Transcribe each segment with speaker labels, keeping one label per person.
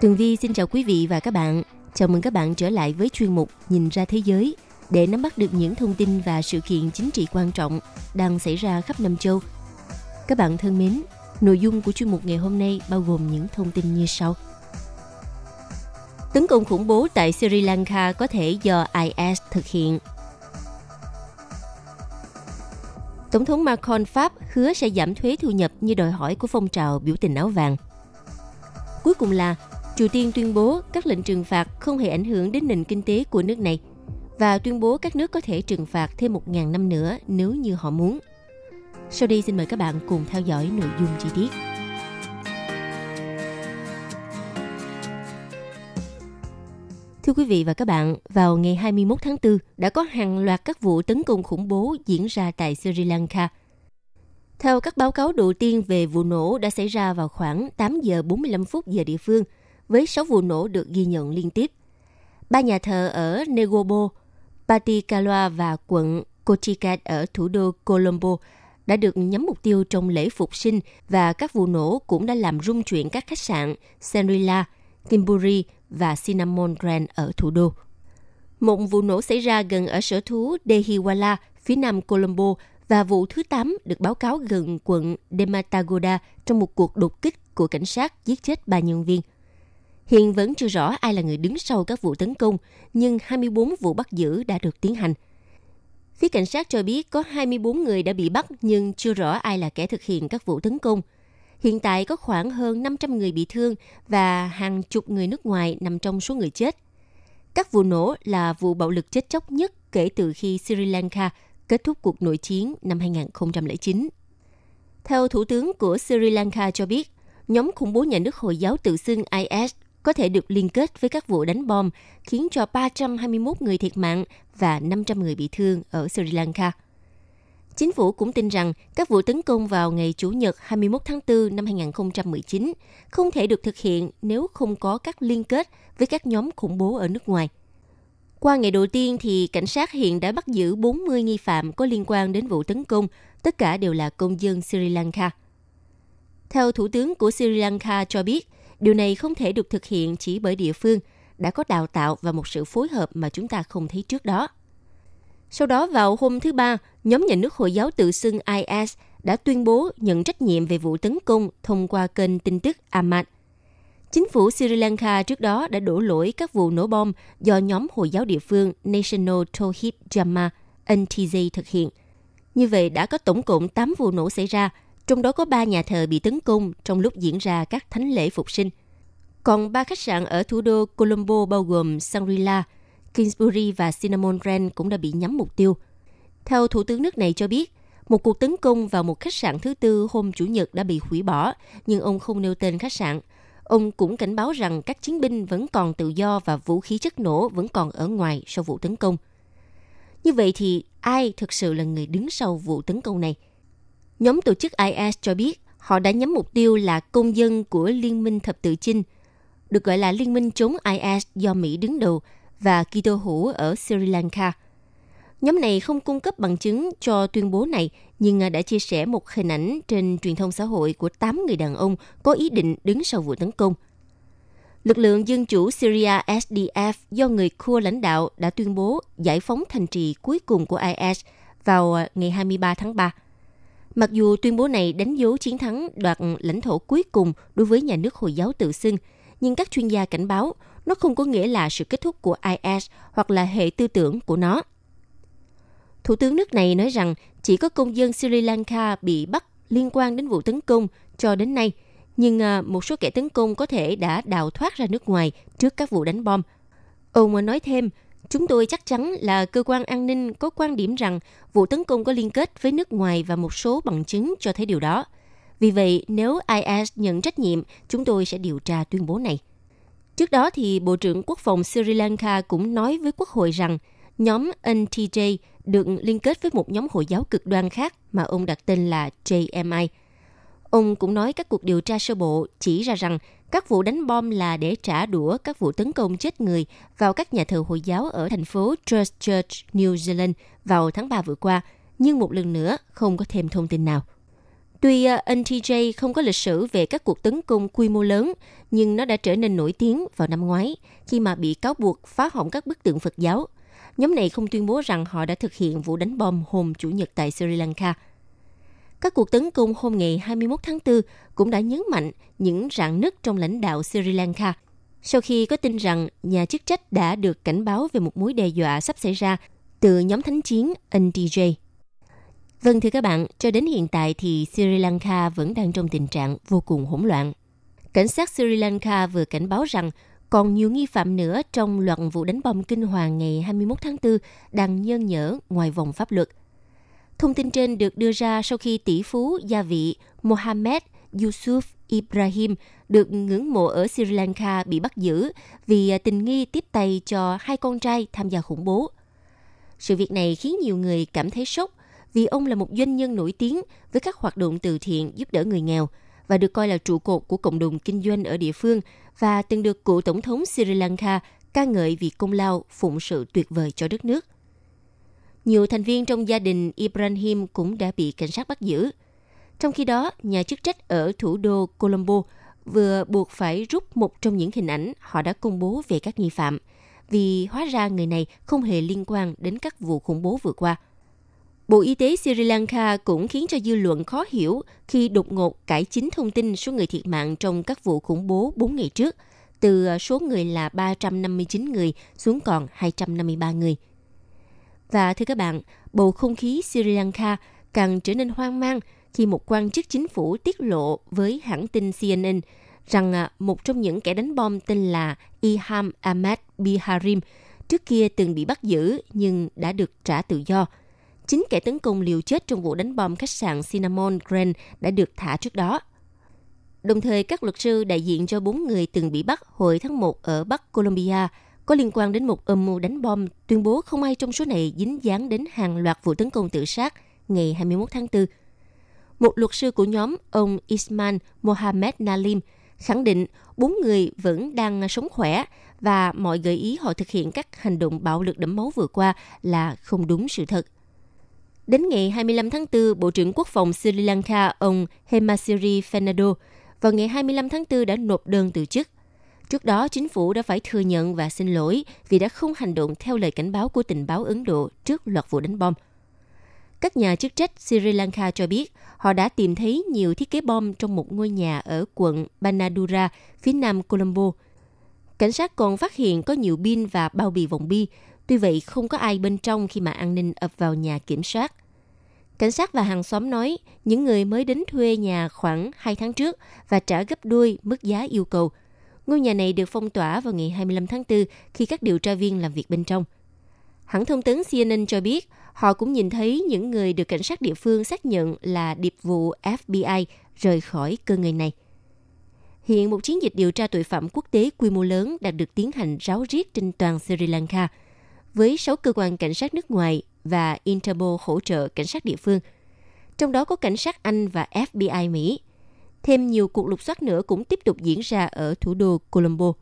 Speaker 1: Tường Vi xin chào quý vị và các bạn. Chào mừng các bạn trở lại với chuyên mục Nhìn ra thế giới để nắm bắt được những thông tin và sự kiện chính trị quan trọng đang xảy ra khắp năm châu. Các bạn thân mến, nội dung của chuyên mục ngày hôm nay bao gồm những thông tin như sau. Tấn công khủng bố tại Sri Lanka có thể do IS thực hiện. Tổng thống Macron Pháp hứa sẽ giảm thuế thu nhập như đòi hỏi của phong trào biểu tình áo vàng. Cuối cùng là Triều Tiên tuyên bố các lệnh trừng phạt không hề ảnh hưởng đến nền kinh tế của nước này và tuyên bố các nước có thể trừng phạt thêm 1.000 năm nữa nếu như họ muốn. Sau đây xin mời các bạn cùng theo dõi nội dung chi tiết. Thưa quý vị và các bạn, vào ngày 21 tháng 4 đã có hàng loạt các vụ tấn công khủng bố diễn ra tại Sri Lanka. Theo các báo cáo đầu tiên về vụ nổ đã xảy ra vào khoảng 8 giờ 45 phút giờ địa phương – với 6 vụ nổ được ghi nhận liên tiếp. Ba nhà thờ ở Negobo, Patikaloa và quận Kochikat ở thủ đô Colombo đã được nhắm mục tiêu trong lễ phục sinh và các vụ nổ cũng đã làm rung chuyển các khách sạn Senrila, Kimburi và Cinnamon Grand ở thủ đô. Một vụ nổ xảy ra gần ở sở thú Dehiwala, phía nam Colombo và vụ thứ 8 được báo cáo gần quận Dematagoda trong một cuộc đột kích của cảnh sát giết chết ba nhân viên – Hiện vẫn chưa rõ ai là người đứng sau các vụ tấn công, nhưng 24 vụ bắt giữ đã được tiến hành. Phía cảnh sát cho biết có 24 người đã bị bắt nhưng chưa rõ ai là kẻ thực hiện các vụ tấn công. Hiện tại có khoảng hơn 500 người bị thương và hàng chục người nước ngoài nằm trong số người chết. Các vụ nổ là vụ bạo lực chết chóc nhất kể từ khi Sri Lanka kết thúc cuộc nội chiến năm 2009. Theo Thủ tướng của Sri Lanka cho biết, nhóm khủng bố nhà nước Hồi giáo tự xưng IS có thể được liên kết với các vụ đánh bom khiến cho 321 người thiệt mạng và 500 người bị thương ở Sri Lanka. Chính phủ cũng tin rằng các vụ tấn công vào ngày Chủ nhật 21 tháng 4 năm 2019 không thể được thực hiện nếu không có các liên kết với các nhóm khủng bố ở nước ngoài. Qua ngày đầu tiên thì cảnh sát hiện đã bắt giữ 40 nghi phạm có liên quan đến vụ tấn công, tất cả đều là công dân Sri Lanka. Theo Thủ tướng của Sri Lanka cho biết, Điều này không thể được thực hiện chỉ bởi địa phương đã có đào tạo và một sự phối hợp mà chúng ta không thấy trước đó. Sau đó vào hôm thứ Ba, nhóm nhà nước Hồi giáo tự xưng IS đã tuyên bố nhận trách nhiệm về vụ tấn công thông qua kênh tin tức Ahmad. Chính phủ Sri Lanka trước đó đã đổ lỗi các vụ nổ bom do nhóm Hồi giáo địa phương National Tawhid Jama NTJ thực hiện. Như vậy đã có tổng cộng 8 vụ nổ xảy ra trong đó có ba nhà thờ bị tấn công trong lúc diễn ra các thánh lễ phục sinh. Còn ba khách sạn ở thủ đô Colombo bao gồm Shangri-La, Kingsbury và Cinnamon Grand cũng đã bị nhắm mục tiêu. Theo Thủ tướng nước này cho biết, một cuộc tấn công vào một khách sạn thứ tư hôm Chủ nhật đã bị hủy bỏ, nhưng ông không nêu tên khách sạn. Ông cũng cảnh báo rằng các chiến binh vẫn còn tự do và vũ khí chất nổ vẫn còn ở ngoài sau vụ tấn công. Như vậy thì ai thực sự là người đứng sau vụ tấn công này? Nhóm tổ chức IS cho biết họ đã nhắm mục tiêu là công dân của Liên minh Thập tự Chinh, được gọi là Liên minh chống IS do Mỹ đứng đầu và Kitô hữu ở Sri Lanka. Nhóm này không cung cấp bằng chứng cho tuyên bố này, nhưng đã chia sẻ một hình ảnh trên truyền thông xã hội của 8 người đàn ông có ý định đứng sau vụ tấn công. Lực lượng Dân chủ Syria SDF do người Kurd lãnh đạo đã tuyên bố giải phóng thành trì cuối cùng của IS vào à, ngày 23 tháng 3. Mặc dù tuyên bố này đánh dấu chiến thắng đoạt lãnh thổ cuối cùng đối với nhà nước Hồi giáo tự xưng, nhưng các chuyên gia cảnh báo nó không có nghĩa là sự kết thúc của IS hoặc là hệ tư tưởng của nó. Thủ tướng nước này nói rằng chỉ có công dân Sri Lanka bị bắt liên quan đến vụ tấn công cho đến nay, nhưng à, một số kẻ tấn công có thể đã đào thoát ra nước ngoài trước các vụ đánh bom. Ông nói thêm, Chúng tôi chắc chắn là cơ quan an ninh có quan điểm rằng vụ tấn công có liên kết với nước ngoài và một số bằng chứng cho thấy điều đó. Vì vậy, nếu IS nhận trách nhiệm, chúng tôi sẽ điều tra tuyên bố này. Trước đó thì Bộ trưởng Quốc phòng Sri Lanka cũng nói với Quốc hội rằng nhóm NTJ được liên kết với một nhóm Hồi giáo cực đoan khác mà ông đặt tên là JMI. Ông cũng nói các cuộc điều tra sơ bộ chỉ ra rằng các vụ đánh bom là để trả đũa các vụ tấn công chết người vào các nhà thờ Hồi giáo ở thành phố Christchurch, New Zealand vào tháng 3 vừa qua, nhưng một lần nữa không có thêm thông tin nào. Tuy à, NTJ không có lịch sử về các cuộc tấn công quy mô lớn, nhưng nó đã trở nên nổi tiếng vào năm ngoái khi mà bị cáo buộc phá hỏng các bức tượng Phật giáo. Nhóm này không tuyên bố rằng họ đã thực hiện vụ đánh bom hôm Chủ nhật tại Sri Lanka. Các cuộc tấn công hôm ngày 21 tháng 4 cũng đã nhấn mạnh những rạn nứt trong lãnh đạo Sri Lanka sau khi có tin rằng nhà chức trách đã được cảnh báo về một mối đe dọa sắp xảy ra từ nhóm thánh chiến NTJ. Vâng thưa các bạn, cho đến hiện tại thì Sri Lanka vẫn đang trong tình trạng vô cùng hỗn loạn. Cảnh sát Sri Lanka vừa cảnh báo rằng còn nhiều nghi phạm nữa trong loạt vụ đánh bom kinh hoàng ngày 21 tháng 4 đang nhơn nhở ngoài vòng pháp luật. Thông tin trên được đưa ra sau khi tỷ phú gia vị Mohammed Yusuf Ibrahim được ngưỡng mộ ở Sri Lanka bị bắt giữ vì à, tình nghi tiếp tay cho hai con trai tham gia khủng bố. Sự việc này khiến nhiều người cảm thấy sốc vì ông là một doanh nhân nổi tiếng với các hoạt động từ thiện giúp đỡ người nghèo và được coi là trụ cột của cộng đồng kinh doanh ở địa phương và từng được cựu tổng thống Sri Lanka ca ngợi vì công lao phụng sự tuyệt vời cho đất nước. Nhiều thành viên trong gia đình Ibrahim cũng đã bị cảnh sát bắt giữ. Trong khi đó, nhà chức trách ở thủ đô Colombo vừa buộc phải rút một trong những hình ảnh họ đã công bố về các nghi phạm, vì hóa ra người này không hề liên quan đến các vụ khủng bố vừa qua – Bộ Y tế Sri Lanka cũng khiến cho dư luận khó hiểu khi đột ngột cải chính thông tin số người thiệt mạng trong các vụ khủng bố 4 ngày trước, từ số người là 359 người xuống còn 253 người. Và thưa các bạn, bầu không khí Sri Lanka càng trở nên hoang mang khi một quan chức chính phủ tiết lộ với hãng tin CNN rằng à, một trong những kẻ đánh bom tên là Iham Ahmed Biharim trước kia từng bị bắt giữ nhưng đã được trả tự do – Chính kẻ tấn công liều chết trong vụ đánh bom khách sạn Cinnamon Grand đã được thả trước đó. Đồng thời, các luật sư đại diện cho bốn người từng bị bắt hồi tháng 1 ở Bắc Colombia có liên quan đến một âm mưu đánh bom tuyên bố không ai trong số này dính dáng đến hàng loạt vụ tấn công tự sát ngày 21 tháng 4. Một luật sư của nhóm, ông Isman Mohamed Nalim, khẳng định bốn người vẫn đang sống khỏe và mọi gợi ý họ thực hiện các hành động bạo lực đẫm máu vừa qua là không đúng sự thật. Đến ngày 25 tháng 4, Bộ trưởng Quốc phòng Sri Lanka ông Hemasiri Fernando vào ngày 25 tháng 4 đã nộp đơn từ chức. Trước đó, chính phủ đã phải thừa nhận và xin lỗi vì đã không hành động theo lời cảnh báo của tình báo Ấn Độ trước loạt vụ đánh bom. Các nhà chức trách Sri Lanka cho biết họ đã tìm thấy nhiều thiết kế bom trong một ngôi nhà ở quận Banadura, phía nam Colombo. Cảnh sát còn phát hiện có nhiều pin và bao bì vòng bi, Tuy vậy, không có ai bên trong khi mà an ninh ập vào nhà kiểm soát. Cảnh sát và hàng xóm nói những người mới đến thuê nhà khoảng 2 tháng trước và trả gấp đôi mức giá yêu cầu. Ngôi nhà này được phong tỏa vào ngày 25 tháng 4 khi các điều tra viên làm việc bên trong. Hãng thông tấn CNN cho biết, họ cũng nhìn thấy những người được cảnh sát địa phương xác nhận là điệp vụ FBI rời khỏi cơ ngơi này. Hiện một chiến dịch điều tra tội phạm quốc tế quy mô lớn đã được tiến hành ráo riết trên toàn Sri Lanka – với 6 cơ quan cảnh sát nước ngoài và Interpol hỗ trợ cảnh sát địa phương. Trong đó có cảnh sát Anh và FBI Mỹ. Thêm nhiều cuộc lục soát nữa cũng tiếp tục diễn ra ở thủ đô Colombo.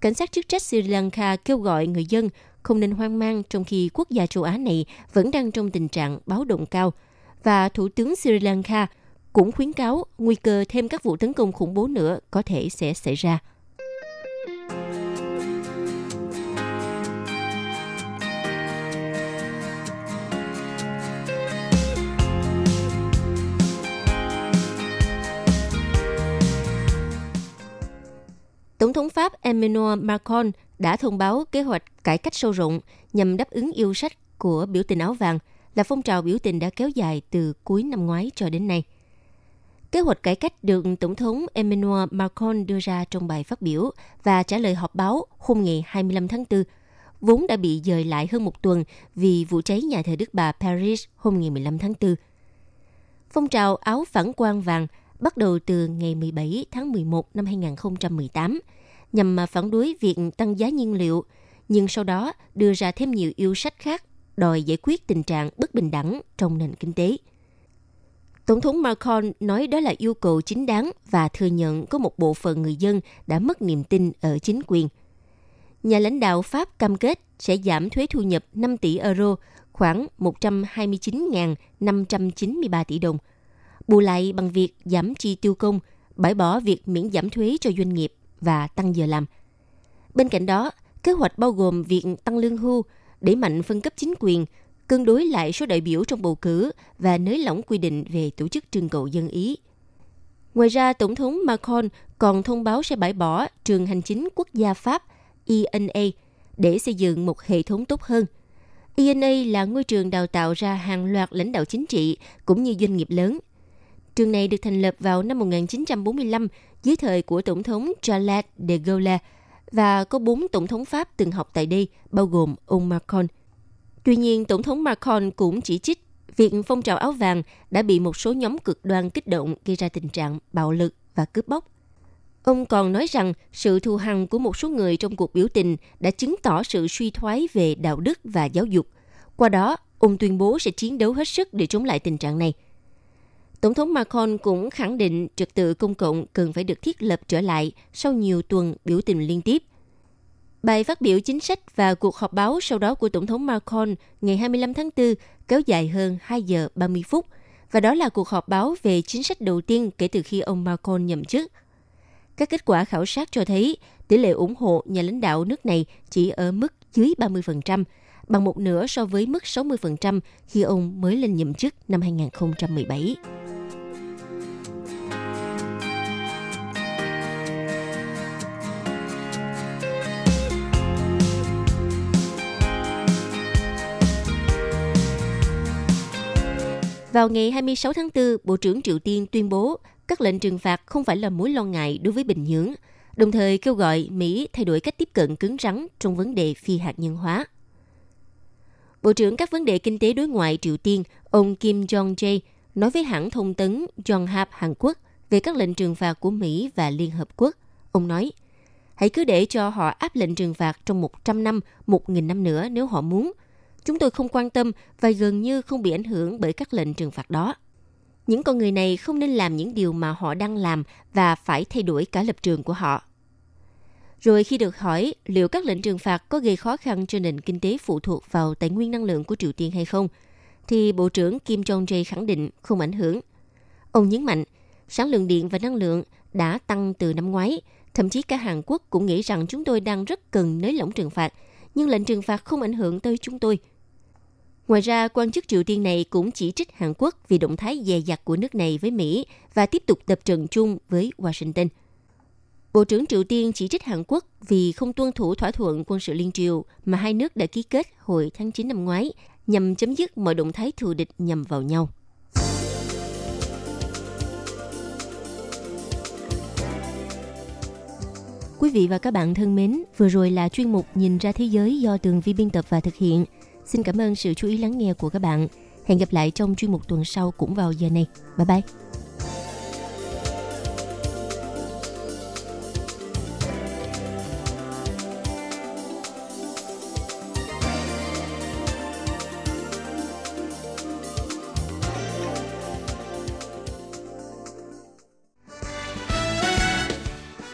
Speaker 1: Cảnh sát chức trách Sri Lanka kêu gọi người dân không nên hoang mang trong khi quốc gia châu Á này vẫn đang trong tình trạng báo động cao. Và Thủ tướng Sri Lanka cũng khuyến cáo nguy cơ thêm các vụ tấn công khủng bố nữa có thể sẽ xảy ra. Emmanuel Macron đã thông báo kế hoạch cải cách sâu rộng nhằm đáp ứng yêu sách của biểu tình áo vàng là phong trào biểu tình đã kéo dài từ cuối năm ngoái cho đến nay. Kế hoạch cải cách được Tổng thống Emmanuel Macron đưa ra trong bài phát biểu và trả lời họp báo hôm ngày 25 tháng 4, vốn đã bị dời lại hơn một tuần vì vụ cháy nhà thờ Đức Bà Paris hôm ngày 15 tháng 4. Phong trào áo phản quang vàng bắt đầu từ ngày 17 tháng 11 năm 2018 nhằm mà phản đối việc tăng giá nhiên liệu, nhưng sau đó đưa ra thêm nhiều yêu sách khác đòi giải quyết tình trạng bất bình đẳng trong nền kinh tế. Tổng thống Macron nói đó là yêu cầu chính đáng và thừa nhận có một bộ phận người dân đã mất niềm tin ở chính quyền. Nhà lãnh đạo Pháp cam kết sẽ giảm thuế thu nhập 5 tỷ euro, khoảng 129.593 tỷ đồng. Bù lại bằng việc giảm chi tiêu công, bãi bỏ việc miễn giảm thuế cho doanh nghiệp và tăng giờ làm. Bên cạnh đó, kế hoạch bao gồm việc tăng lương hưu, đẩy mạnh phân cấp chính quyền, cân đối lại số đại biểu trong bầu cử và nới lỏng quy định về tổ chức trưng cầu dân Ý. Ngoài ra, Tổng thống Macron còn thông báo sẽ bãi bỏ trường hành chính quốc gia Pháp ENA để xây dựng một hệ thống tốt hơn. ENA là ngôi trường đào tạo ra hàng loạt lãnh đạo chính trị cũng như doanh nghiệp lớn. Trường này được thành lập vào năm 1945 dưới thời của Tổng thống Charles de Gaulle và có bốn Tổng thống Pháp từng học tại đây, bao gồm ông Macron – Tuy nhiên, Tổng thống Macron cũng chỉ trích việc phong trào áo vàng đã bị một số nhóm cực đoan kích động gây ra tình trạng bạo lực và cướp bóc. Ông còn nói rằng sự thù hằn của một số người trong cuộc biểu tình đã chứng tỏ sự suy thoái về đạo đức và giáo dục. Qua đó, ông tuyên bố sẽ chiến đấu hết sức để chống lại tình trạng này. Tổng thống Macron cũng khẳng định trật tự công cộng cần phải được thiết lập trở lại sau nhiều tuần biểu tình liên tiếp. Bài phát biểu chính sách và cuộc họp báo sau đó của Tổng thống Macron ngày 25 tháng 4 kéo dài hơn 2 giờ 30 phút, và đó là cuộc họp báo về chính sách đầu tiên kể từ khi ông Macron nhậm chức. Các kết quả khảo sát cho thấy tỷ lệ ủng hộ nhà lãnh đạo nước này chỉ ở mức dưới 30%, bằng một nửa so với mức 60% khi ông mới lên nhậm chức năm 2017. Vào ngày 26 tháng 4, Bộ trưởng Triều Tiên tuyên bố các lệnh trừng phạt không phải là mối lo ngại đối với Bình Nhưỡng, đồng thời kêu gọi Mỹ thay đổi cách tiếp cận cứng rắn trong vấn đề phi hạt nhân hóa. Bộ trưởng các vấn đề kinh tế đối ngoại Triều Tiên, ông Kim Jong-jae, nói với hãng thông tấn Yonhap Hàn Quốc về các lệnh trừng phạt của Mỹ và Liên Hợp Quốc. Ông nói, hãy cứ để cho họ áp lệnh trừng phạt trong 100 năm, 1.000 năm nữa nếu họ muốn – Chúng tôi không quan tâm và gần như không bị ảnh hưởng bởi các lệnh trừng phạt đó. Những con người này không nên làm những điều mà họ đang làm và phải thay đổi cả lập trường của họ. Rồi khi được hỏi liệu các lệnh trừng phạt có gây khó khăn cho nền kinh tế phụ thuộc vào tài nguyên năng lượng của Triều Tiên hay không, thì Bộ trưởng Kim Jong-jae khẳng định không ảnh hưởng. Ông nhấn mạnh, sản lượng điện và năng lượng đã tăng từ năm ngoái, thậm chí cả Hàn Quốc cũng nghĩ rằng chúng tôi đang rất cần nới lỏng trừng phạt, nhưng lệnh trừng phạt không ảnh hưởng tới chúng tôi – Ngoài ra, quan chức Triều Tiên này cũng chỉ trích Hàn Quốc vì động thái dè dặt của nước này với Mỹ và tiếp tục tập trận chung với Washington. Bộ trưởng Triều Tiên chỉ trích Hàn Quốc vì không tuân thủ thỏa thuận quân sự liên triều mà hai nước đã ký kết hồi tháng 9 năm ngoái nhằm chấm dứt mọi động thái thù địch nhằm vào nhau. Quý vị và các bạn thân mến, vừa rồi là chuyên mục Nhìn ra thế giới do Tường Vi biên tập và thực hiện – Xin cảm ơn sự chú ý lắng nghe của các bạn. Hẹn gặp lại trong chuyên mục tuần sau cũng vào giờ này. Bye bye.